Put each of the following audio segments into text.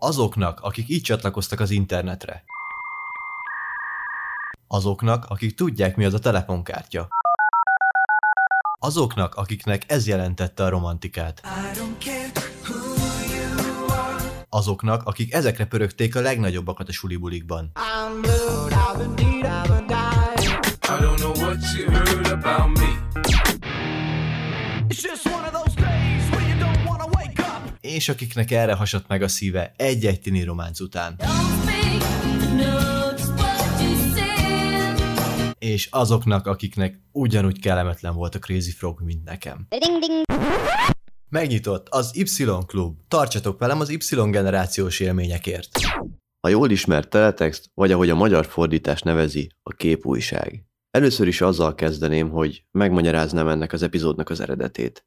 Azoknak, akik így csatlakoztak az internetre. Azoknak, akik tudják, mi az a telefonkártya. Azoknak, akiknek ez jelentette a romantikát. Azoknak, akik ezekre pörögték a legnagyobbakat a sulibulikban. I don't know what you heard about me. It's just És akiknek erre hasadt meg a szíve egy-egy tini románc után. És azoknak, akiknek ugyanúgy kellemetlen volt a Crazy Frog, mint nekem. Megnyitott az Y Klub. Tartsatok velem az Y generációs élményekért. A jól ismert teletext, vagy ahogy a magyar fordítás nevezi, a képújság. Először is azzal kezdeném, hogy megmagyaráznám ennek az epizódnak az eredetét.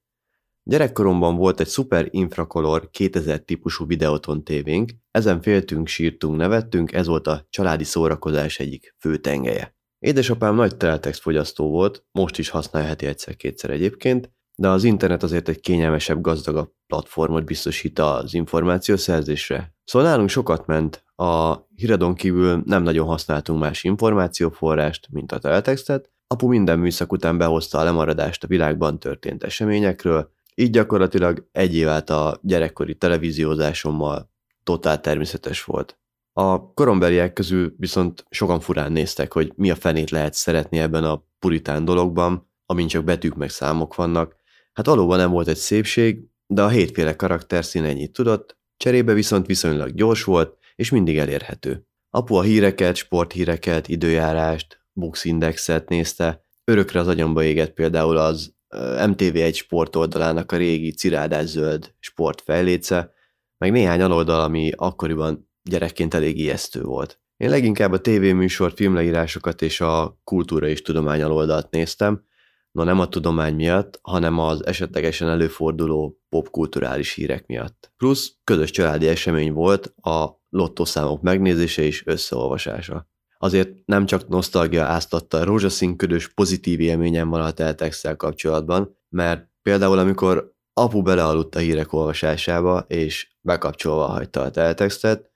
Gyerekkoromban volt egy Super Infracolor 2000 típusú videóton tévénk, ezen féltünk, sírtunk, nevettünk, ez volt a családi szórakozás egyik fő tengelye. Édesapám nagy teletext fogyasztó volt, most is használja egyszer-kétszer egyébként, de az internet azért egy kényelmesebb, gazdagabb platformot biztosít az információszerzésre. Szóval nálunk sokat ment, a híradon kívül nem nagyon használtunk más információforrást, mint a teletextet, apu minden műszak után behozta a lemaradást a világban történt eseményekről, így gyakorlatilag egy év át a gyerekkori televíziózásommal totál természetes volt. A korombeliek közül viszont sokan furán néztek, hogy mi a fenét lehet szeretni ebben a puritán dologban, amin csak betűk meg számok vannak. Hát valóban nem volt egy szépség, de a hétféle karakterszín ennyit tudott, cserébe viszont viszonylag gyors volt, és mindig elérhető. Apu a híreket, sporthíreket, időjárást, Buxindexet nézte, örökre az agyamba égett például az MTV1 sportoldalának a régi cirádás zöld sportfejléce, meg néhány aloldal, ami akkoriban gyerekként elég ijesztő volt. Én leginkább a tévéműsor, filmleírásokat és a kultúra és tudomány aloldalt néztem, no nem a tudomány miatt, hanem az esetlegesen előforduló popkulturális hírek miatt. Plusz közös családi esemény volt a lottószámok megnézése és összeolvasása. Azért nem csak nosztalgia áztatta rózsaszínködös pozitív élményem van a teltextel kapcsolatban, mert például amikor apu belealudt a hírek olvasásába, és bekapcsolva hagyta a teltextet,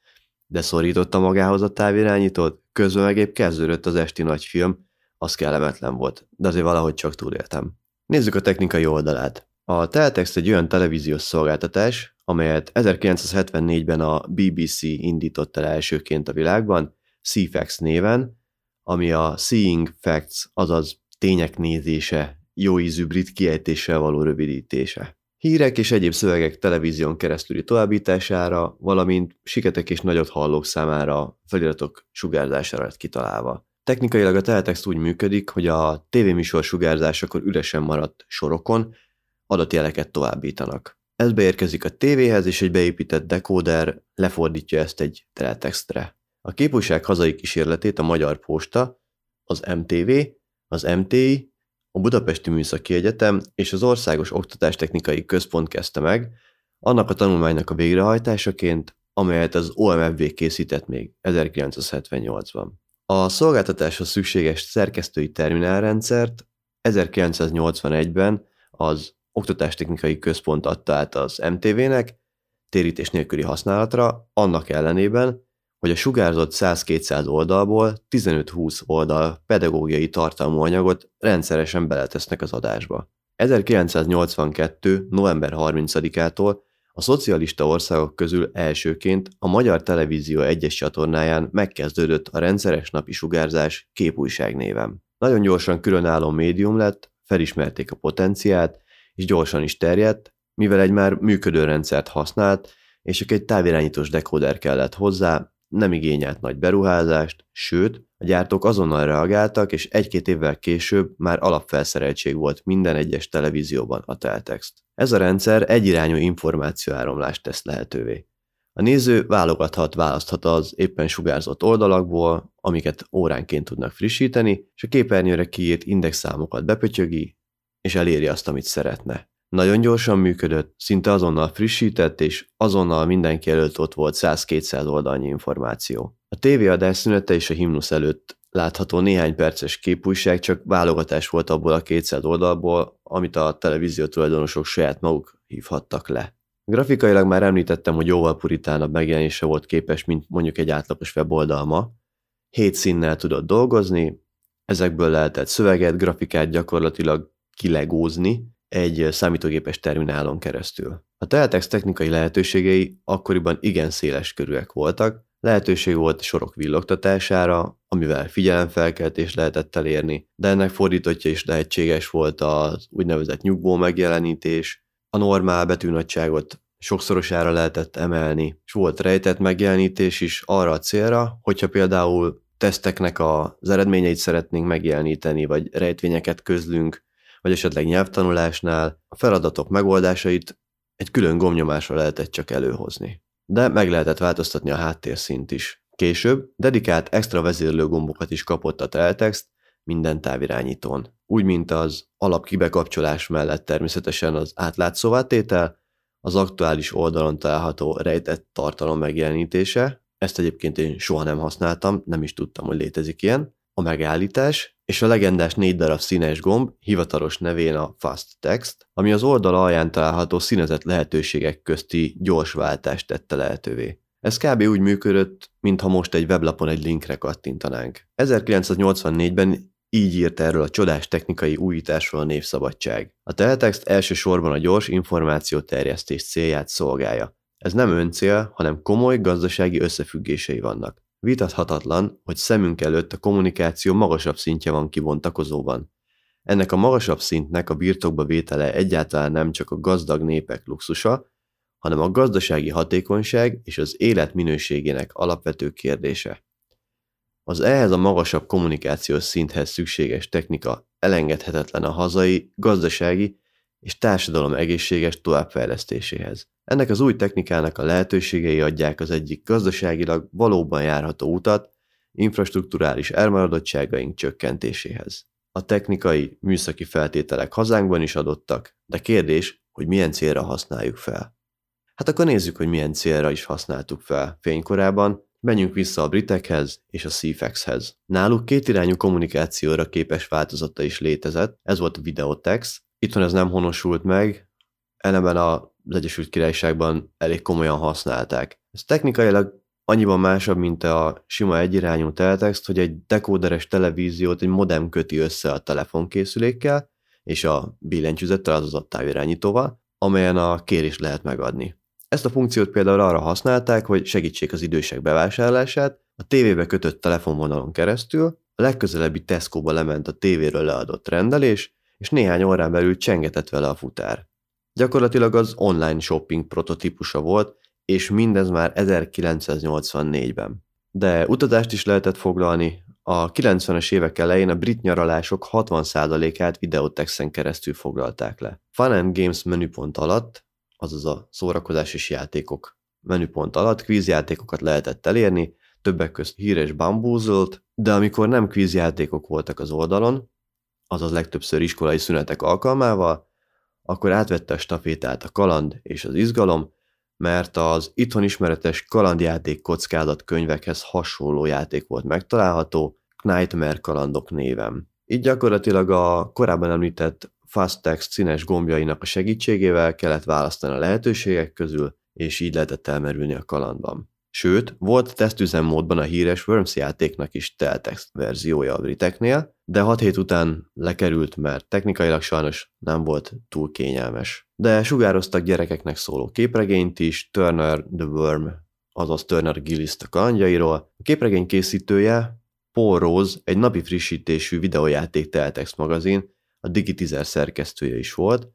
de szorította magához a távirányítót, közben meg épp kezdődött az esti nagyfilm, az kellemetlen volt, de azért valahogy csak túléltem. Nézzük a technikai oldalát. A Teletext egy olyan televíziós szolgáltatás, amelyet 1974-ben a BBC indított el elsőként a világban, CFAX néven, ami a Seeing Facts, azaz tények nézése, jó ízű brit kiejtéssel való rövidítése. Hírek és egyéb szövegek televízión keresztüli továbbítására, valamint siketek és nagyot hallók számára feliratok sugárzására lett kitalálva. Technikailag a teletext úgy működik, hogy a tévéműsor sugárzásakor üresen maradt sorokon adatjeleket továbbítanak. Ez beérkezik a tévéhez, és egy beépített dekóder lefordítja ezt egy teletextre. A képújság hazai kísérletét a Magyar Posta, az MTV, az MTI, a Budapesti Műszaki Egyetem és az Országos Oktatástechnikai Központ kezdte meg, annak a tanulmánynak a végrehajtásaként, amelyet az OMFV készített még 1978-ban. A szolgáltatáshoz szükséges szerkesztői terminálrendszert 1981-ben az Oktatástechnikai Központ adta át az MTV-nek térítés nélküli használatra, annak ellenében, hogy a sugárzott 100-200 oldalból 15-20 oldal pedagógiai tartalmú anyagot rendszeresen beletesznek az adásba. 1982. november 30-ától a szocialista országok közül elsőként a Magyar Televízió egyes csatornáján megkezdődött a rendszeres napi sugárzás képújság néven. Nagyon gyorsan különálló médium lett, felismerték a potenciát, és gyorsan is terjedt, mivel egy már működő rendszert használt, és csak egy távirányítós dekóder kellett hozzá, nem igényelt nagy beruházást, sőt, a gyártók azonnal reagáltak, és egy-két évvel később már alapfelszereltség volt minden egyes televízióban a teltext. Ez a rendszer egyirányú információáramlást tesz lehetővé. A néző válogathat, választhat az éppen sugárzott oldalakból, amiket óránként tudnak frissíteni, és a képernyőre kiírt indexszámokat bepötyögi, és eléri azt, amit szeretne. Nagyon gyorsan működött, szinte azonnal frissített, és azonnal mindenki előtt ott volt 100-200 oldalnyi információ. A tévéadás szünete és a himnusz előtt látható néhány perces képújság csak válogatás volt abból a 200 oldalból, amit a televízió tulajdonosok saját maguk hívhattak le. Grafikailag már említettem, hogy jóval puritánabb megjelenése volt képes, mint mondjuk egy átlagos weboldal. Hét színnel tudott dolgozni, ezekből lehetett szöveget, grafikát gyakorlatilag kilegózni egy számítógépes terminálon keresztül. A teletext technikai lehetőségei akkoriban igen széles körűek voltak, lehetőség volt sorok villogtatására, amivel figyelemfelkeltés lehetett elérni, de ennek fordítottja is lehetséges volt az úgynevezett nyugvó megjelenítés, a normál betűnagyságot sokszorosára lehetett emelni, és volt rejtett megjelenítés is arra a célra, hogyha például teszteknek az eredményeit szeretnénk megjeleníteni, vagy rejtvényeket közlünk, vagy esetleg nyelvtanulásnál, a feladatok megoldásait egy külön gomnyomásra lehetett csak előhozni. De meg lehetett változtatni a háttérszint is. Később dedikált extra vezérlőgombokat is kapott a teletext minden távirányítón. Úgy, mint az alapkibekapcsolás mellett természetesen az átlátszóvá tétel, az aktuális oldalon található rejtett tartalom megjelenítése, ezt egyébként én soha nem használtam, nem is tudtam, hogy létezik ilyen, a megállítás, és a legendás négy darab színes gomb, hivatalos nevén a Fast Text, ami az oldal alján található színezett lehetőségek közti gyors váltást tette lehetővé. Ez kb. úgy működött, mintha most egy weblapon egy linkre kattintanánk. 1984-ben így írt erről a csodás technikai újításról a Névszabadság. A teletext elsősorban a gyors információterjesztés célját szolgálja. Ez nem öncél, hanem komoly gazdasági összefüggései vannak. Vitathatatlan, hogy szemünk előtt a kommunikáció magasabb szintje van kibontakozóban. Ennek a magasabb szintnek a birtokba vétele egyáltalán nem csak a gazdag népek luxusa, hanem a gazdasági hatékonyság és az élet minőségének alapvető kérdése. Az ehhez a magasabb kommunikációs szinthez szükséges technika elengedhetetlen a hazai, gazdasági és társadalom egészséges továbbfejlesztéséhez. Ennek az új technikának a lehetőségei adják az egyik gazdaságilag valóban járható utat infrastruktúrális elmaradottságaink csökkentéséhez. A technikai, műszaki feltételek hazánkban is adottak, de kérdés, hogy milyen célra használjuk fel. Hát akkor nézzük, hogy milyen célra is használtuk fel fénykorában, menjünk vissza a britekhez és a CFAX-hez. Náluk kétirányú kommunikációra képes változata is létezett, ez volt a videotext, itthon ez nem honosult meg, ellenben a az Egyesült Királyságban elég komolyan használták. Ez technikailag annyiban másabb, mint a sima egyirányú teletext, hogy egy dekóderes televíziót egy modem köti össze a telefonkészülékkel és a billentyűzettel, azaz a távirányítóval, amelyen a kérést lehet megadni. Ezt a funkciót például arra használták, hogy segítsék az idősek bevásárlását, a tévébe kötött telefonvonalon keresztül, a legközelebbi Tesco-ba lement a tévéről leadott rendelés, és néhány órán belül csengetett vele a futár. Gyakorlatilag az online shopping prototípusa volt, és mindez már 1984-ben. De utazást is lehetett foglalni, a 90-es évek elején a brit nyaralások 60%-át videótexten keresztül foglalták le. Fun and Games menüpont alatt, azaz a szórakozás és játékok menüpont alatt kvízjátékokat lehetett elérni, többek közt híres bambúzolt, de amikor nem kvízjátékok voltak az oldalon, azaz legtöbbször iskolai szünetek alkalmával, akkor átvette a stafétát a kaland és az izgalom, mert az itthon ismeretes kalandjáték kockázat könyvekhez hasonló játék volt megtalálható, Nightmare kalandok néven. Így gyakorlatilag a korábban említett Fast Text színes gombjainak a segítségével kellett választani a lehetőségek közül, és így lehetett elmerülni a kalandban. Sőt, volt tesztüzemmódban a híres Worms játéknak is teltext verziója a briteknél, de 6 hét után lekerült, mert technikailag sajnos nem volt túl kényelmes. De sugároztak gyerekeknek szóló képregényt is, Turner the Worm, azaz Turner Gillis a kalandjairól. A képregény készítője Paul Rose, egy napi frissítésű videójáték teltext magazin, a Digitizer szerkesztője is volt,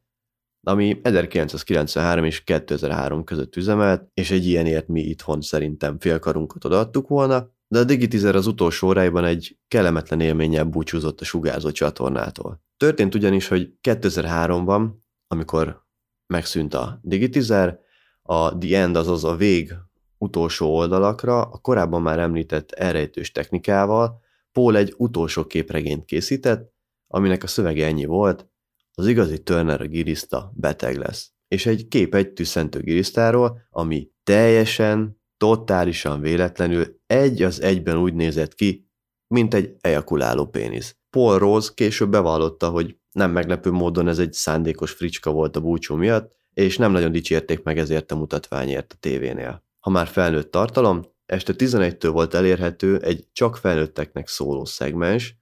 ami 1993 és 2003 között üzemelt, és egy ilyenért mi itthon szerintem félkarunkat odaadtuk volna, de a Digitizer az utolsó óráiban egy kellemetlen élménnyel búcsúzott a sugárzó csatornától. Történt ugyanis, hogy 2003-ban, amikor megszűnt a Digitizer, a The End, azaz a vég utolsó oldalakra a korábban már említett elrejtős technikával Paul egy utolsó képregényt készített, aminek a szövege ennyi volt, az igazi Turner a giriszta beteg lesz. És egy kép egy tüsszentő girisztáról, ami teljesen, totálisan véletlenül egy az egyben úgy nézett ki, mint egy ejakuláló pénisz. Paul Rose később bevallotta, hogy nem meglepő módon ez egy szándékos fricska volt a búcsú miatt, és nem nagyon dicsérték meg ezért a mutatványért a tévénél. Ha már felnőtt tartalom, este 11-től volt elérhető egy csak felnőtteknek szóló szegmens,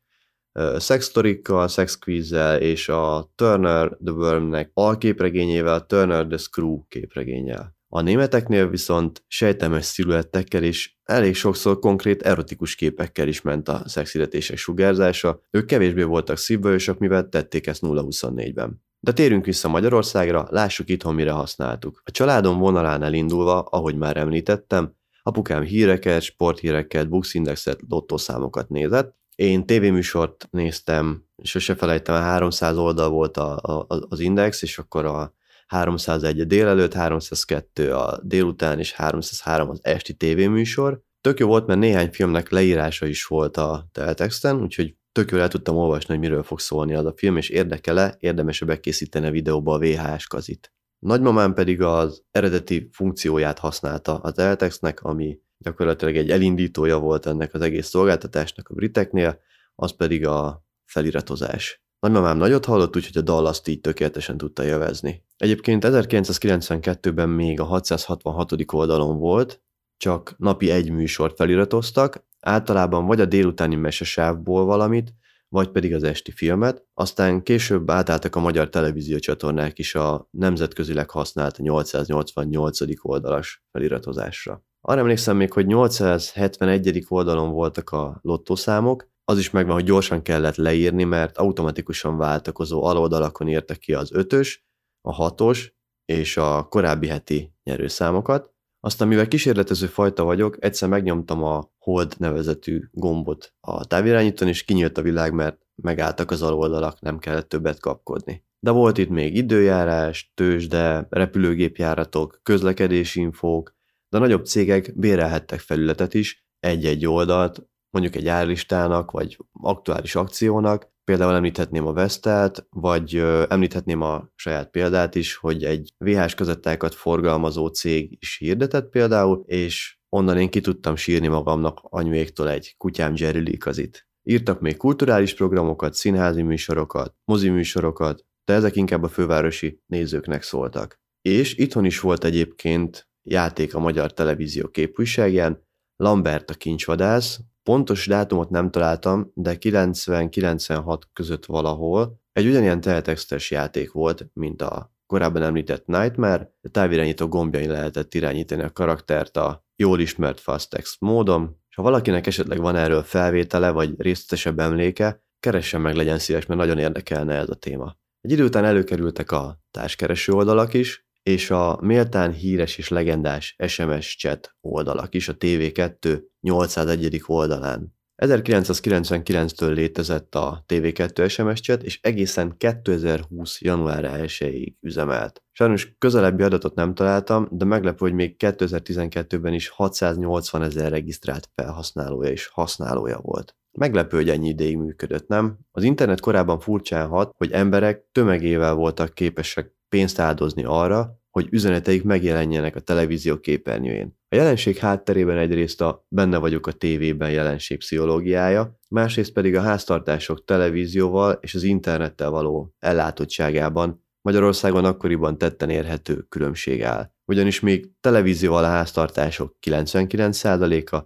szextorikkal, szexquizzel és a Turner the Wormnek alképregényével, Turner the Screw képregényel. A németeknél viszont sejtemes sziluettekkel és elég sokszor konkrét erotikus képekkel is ment a szexidetések sugárzása, ők kevésbé voltak szívbősök, mivel tették ezt 0-24-ben. De térjünk vissza Magyarországra, lássuk itthon mire használtuk. A családom vonalán elindulva, ahogy már említettem, apukám híreket, sporthíreket, buxindexet, lottószámokat nézett, én tévéműsort néztem, sose felejtem, 300 oldal volt a, a, az index, és akkor a 301 a délelőtt, 302 a délután, és 303 az esti tévéműsor. Tök jó volt, mert néhány filmnek leírása is volt a teltexten, úgyhogy tök jól el tudtam olvasni, hogy miről fog szólni az a film, és érdekele, érdemes bekészíteni a videóba a VHS kazit. Nagymamám pedig az eredeti funkcióját használta az teltexnek, ami gyakorlatilag egy elindítója volt ennek az egész szolgáltatásnak a briteknél, az pedig a feliratozás. Nagymamám nagyot hallott, úgyhogy a dallas így tökéletesen tudta jövezni. Egyébként 1992-ben még a 666. oldalon volt, csak napi egy műsort feliratoztak, általában vagy a délutáni mesesávból valamit, vagy pedig az esti filmet, aztán később átálltak a magyar televízió csatornák is a nemzetközileg használt 888. oldalas feliratozásra. Arra emlékszem még, hogy 871. oldalon voltak a lottószámok, az is megvan, hogy gyorsan kellett leírni, mert automatikusan váltakozó aloldalakon írta ki az ötös, a hatos és a korábbi heti nyerőszámokat. Aztán, mivel kísérletező fajta vagyok, egyszer megnyomtam a hold nevezetű gombot a távirányítón, és kinyílt a világ, mert megálltak az aloldalak, nem kellett többet kapkodni. De volt itt még időjárás, tőzsde, repülőgépjáratok, közlekedési infók, de nagyobb cégek bérelhettek felületet is, egy-egy oldalt, mondjuk egy árlistának, vagy aktuális akciónak, például említhetném a Vestelt, vagy említhetném a saját példát is, hogy egy VHS kazettákat forgalmazó cég is hirdetett például, és onnan én ki tudtam sírni magamnak anyuéktól egy kutyám Jerry Lee Írtak még kulturális programokat, színházi műsorokat, mozi műsorokat, de ezek inkább a fővárosi nézőknek szóltak. És itthon is volt egyébként játék a magyar televízió képviseljen, Lambert a kincsvadász, pontos dátumot nem találtam, de 90-96 között valahol egy ugyanilyen teletextes játék volt, mint a korábban említett Nightmare, de távirányító gombjain lehetett irányítani a karaktert a jól ismert fast text módon, és ha valakinek esetleg van erről felvétele vagy részletesebb emléke, keressen meg legyen szíves, mert nagyon érdekelne ez a téma. Egy idő után előkerültek a társkereső oldalak is, és a méltán híres és legendás SMS chat oldalak is a TV2 801. oldalán. 1999-től létezett a TV2 SMS chat, és egészen 2020. január 1-ig üzemelt. Sajnos közelebbi adatot nem találtam, de meglepő, hogy még 2012-ben is 680 ezer regisztrált felhasználója és használója volt. Meglepő, hogy ennyi ideig működött, nem? Az internet korábban furcsán hat, hogy emberek tömegével voltak képesek pénzt áldozni arra, hogy üzeneteik megjelenjenek a televízió képernyőjén. A jelenség hátterében egyrészt a benne vagyok a tévében jelenség pszichológiája, másrészt pedig a háztartások televízióval és az internettel való ellátottságában Magyarországon akkoriban tetten érhető különbség áll. Ugyanis még televízióval a háztartások 99%-a,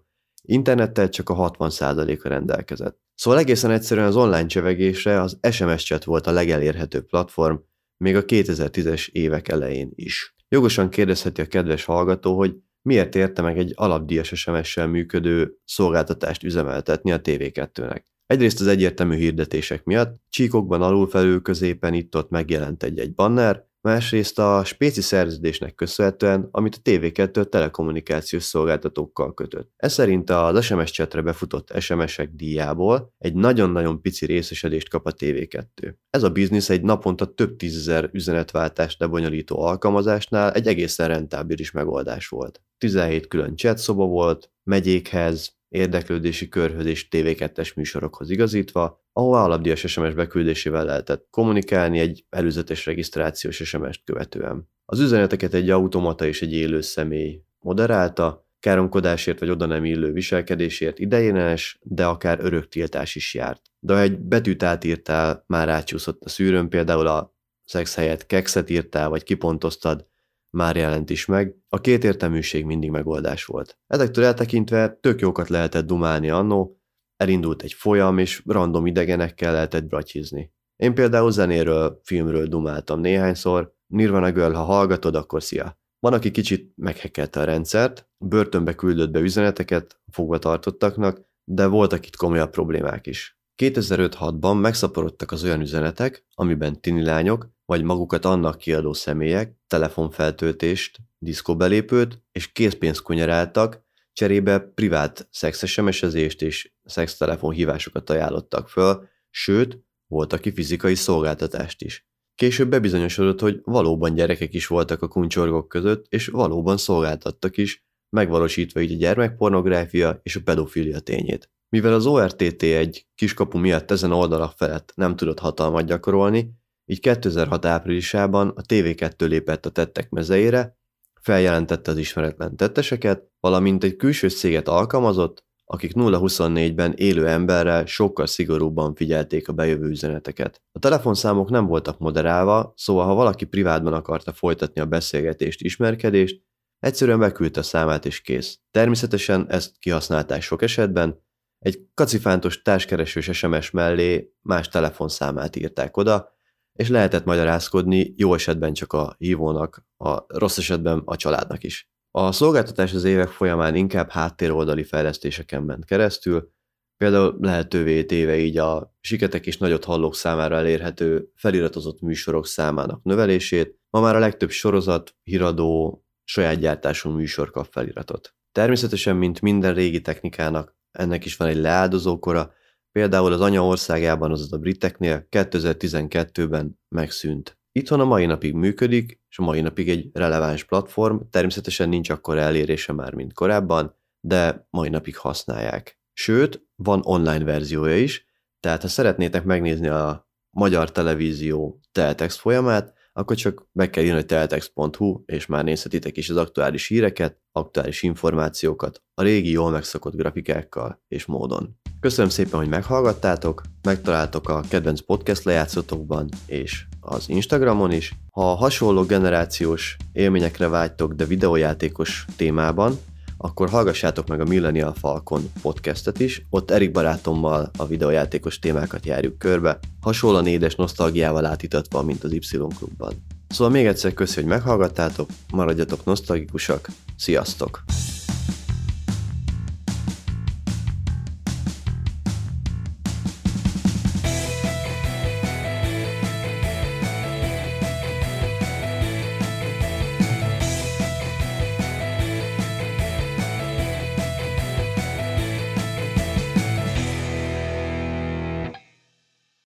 internettel csak a 60%-a rendelkezett. Szóval egészen egyszerűen az online csevegésre az SMS chat volt a legelérhetőbb platform, még a 2010-es évek elején is. Jogosan kérdezheti a kedves hallgató, hogy miért érte meg egy alapdíjas SMS-sel működő szolgáltatást üzemeltetni a TV2-nek. Egyrészt az egyértelmű hirdetések miatt, csíkokban alulfelül középen itt-ott megjelent egy-egy banner, másrészt a spéci szerződésnek köszönhetően, amit a TV2 telekommunikációs szolgáltatókkal kötött. Ez szerint az SMS csetre befutott SMS-ek díjából egy nagyon-nagyon pici részesedést kap a TV2. Ez a biznisz egy naponta több tízezer üzenetváltást lebonyolító alkalmazásnál egy egészen rentábilis megoldás volt. 17 külön chat szoba volt, megyékhez, érdeklődési körhöz és TV2-es műsorokhoz igazítva, ahová alapdíjas SMS beküldésével lehetett kommunikálni egy előzetes regisztrációs SMS-t követően. Az üzeneteket egy automata és egy élő személy moderálta, káromkodásért vagy oda nem illő viselkedésért idejénes, de akár örök tiltás is járt. De ha egy betűt átírtál, már átcsúszott a szűrőn, például a szex helyett kekszet írtál, vagy kipontoztad, már jelent is meg, a két értelműség mindig megoldás volt. Ezektől eltekintve tök jókat lehetett dumálni annó, elindult egy folyam, és random idegenekkel lehetett bracsizni. Én például zenéről, filmről dumáltam néhányszor, Nirvana Girl, ha hallgatod, akkor szia! Van, aki kicsit meghekkelte a rendszert, börtönbe küldött be üzeneteket fogva tartottaknak, de voltak itt komolyabb problémák is. 2005-6-ban megszaporodtak az olyan üzenetek, amiben tini lányok, vagy magukat annak kiadó személyek telefonfeltöltést, diszkóbelépőt és készpénzt kunyeráltak, cserébe privát szexesemesezést és szextelefon hívásokat ajánlottak föl, sőt, volt aki fizikai szolgáltatást is. Később bebizonyosodott, hogy valóban gyerekek is voltak a kuncsorgok között, és valóban szolgáltattak is, megvalósítva így a gyermekpornográfia és a pedofilia tényét. Mivel az ORTT egy kiskapu miatt ezen oldalak felett nem tudott hatalmat gyakorolni, így 2006 áprilisában a TV2 lépett a tettek mezeire, feljelentette az ismeretlen tetteseket, valamint egy külső céget alkalmazott, akik 0-24-ben élő emberrel sokkal szigorúbban figyelték a bejövő üzeneteket. A telefonszámok nem voltak moderálva, szóval ha valaki privátban akarta folytatni a beszélgetést, ismerkedést, egyszerűen beküldte a számát és kész. Természetesen ezt kihasználták sok esetben, egy kacifántos társkeresős SMS mellé más telefonszámát írták oda, és lehetett magyarázkodni jó esetben csak a hívónak, a rossz esetben a családnak is. A szolgáltatás az évek folyamán inkább háttéroldali fejlesztéseken ment keresztül, például lehetővé téve így a siketek és nagyot hallók számára elérhető feliratozott műsorok számának növelését, ma már a legtöbb sorozat, híradó, saját gyártású műsor kap feliratot. Természetesen, mint minden régi technikának, ennek is van egy leáldozókora, például az anyaországában, azaz a briteknél 2012-ben megszűnt. Itthon a mai napig működik, és a mai napig egy releváns platform, természetesen nincs akkor elérése már, mint korábban, de mai napig használják. Sőt, van online verziója is, tehát ha szeretnétek megnézni a magyar televízió teletext folyamát, akkor csak meg kell írni a teletext.hu, és már nézhetitek is az aktuális híreket, aktuális információkat, a régi jól megszokott grafikákkal és módon. Köszönöm szépen, hogy meghallgattátok, megtaláltok a kedvenc podcast lejátszatokban és az Instagramon is. Ha hasonló generációs élményekre vágytok, de videójátékos témában, akkor hallgassátok meg a Millennial Falcon podcastet is, ott Erik barátommal a videójátékos témákat járjuk körbe, hasonlóan édes nosztalgiával átítatva, mint az Y klubban. Szóval még egyszer köszi, hogy meghallgattátok, maradjatok nosztalgikusak, sziasztok!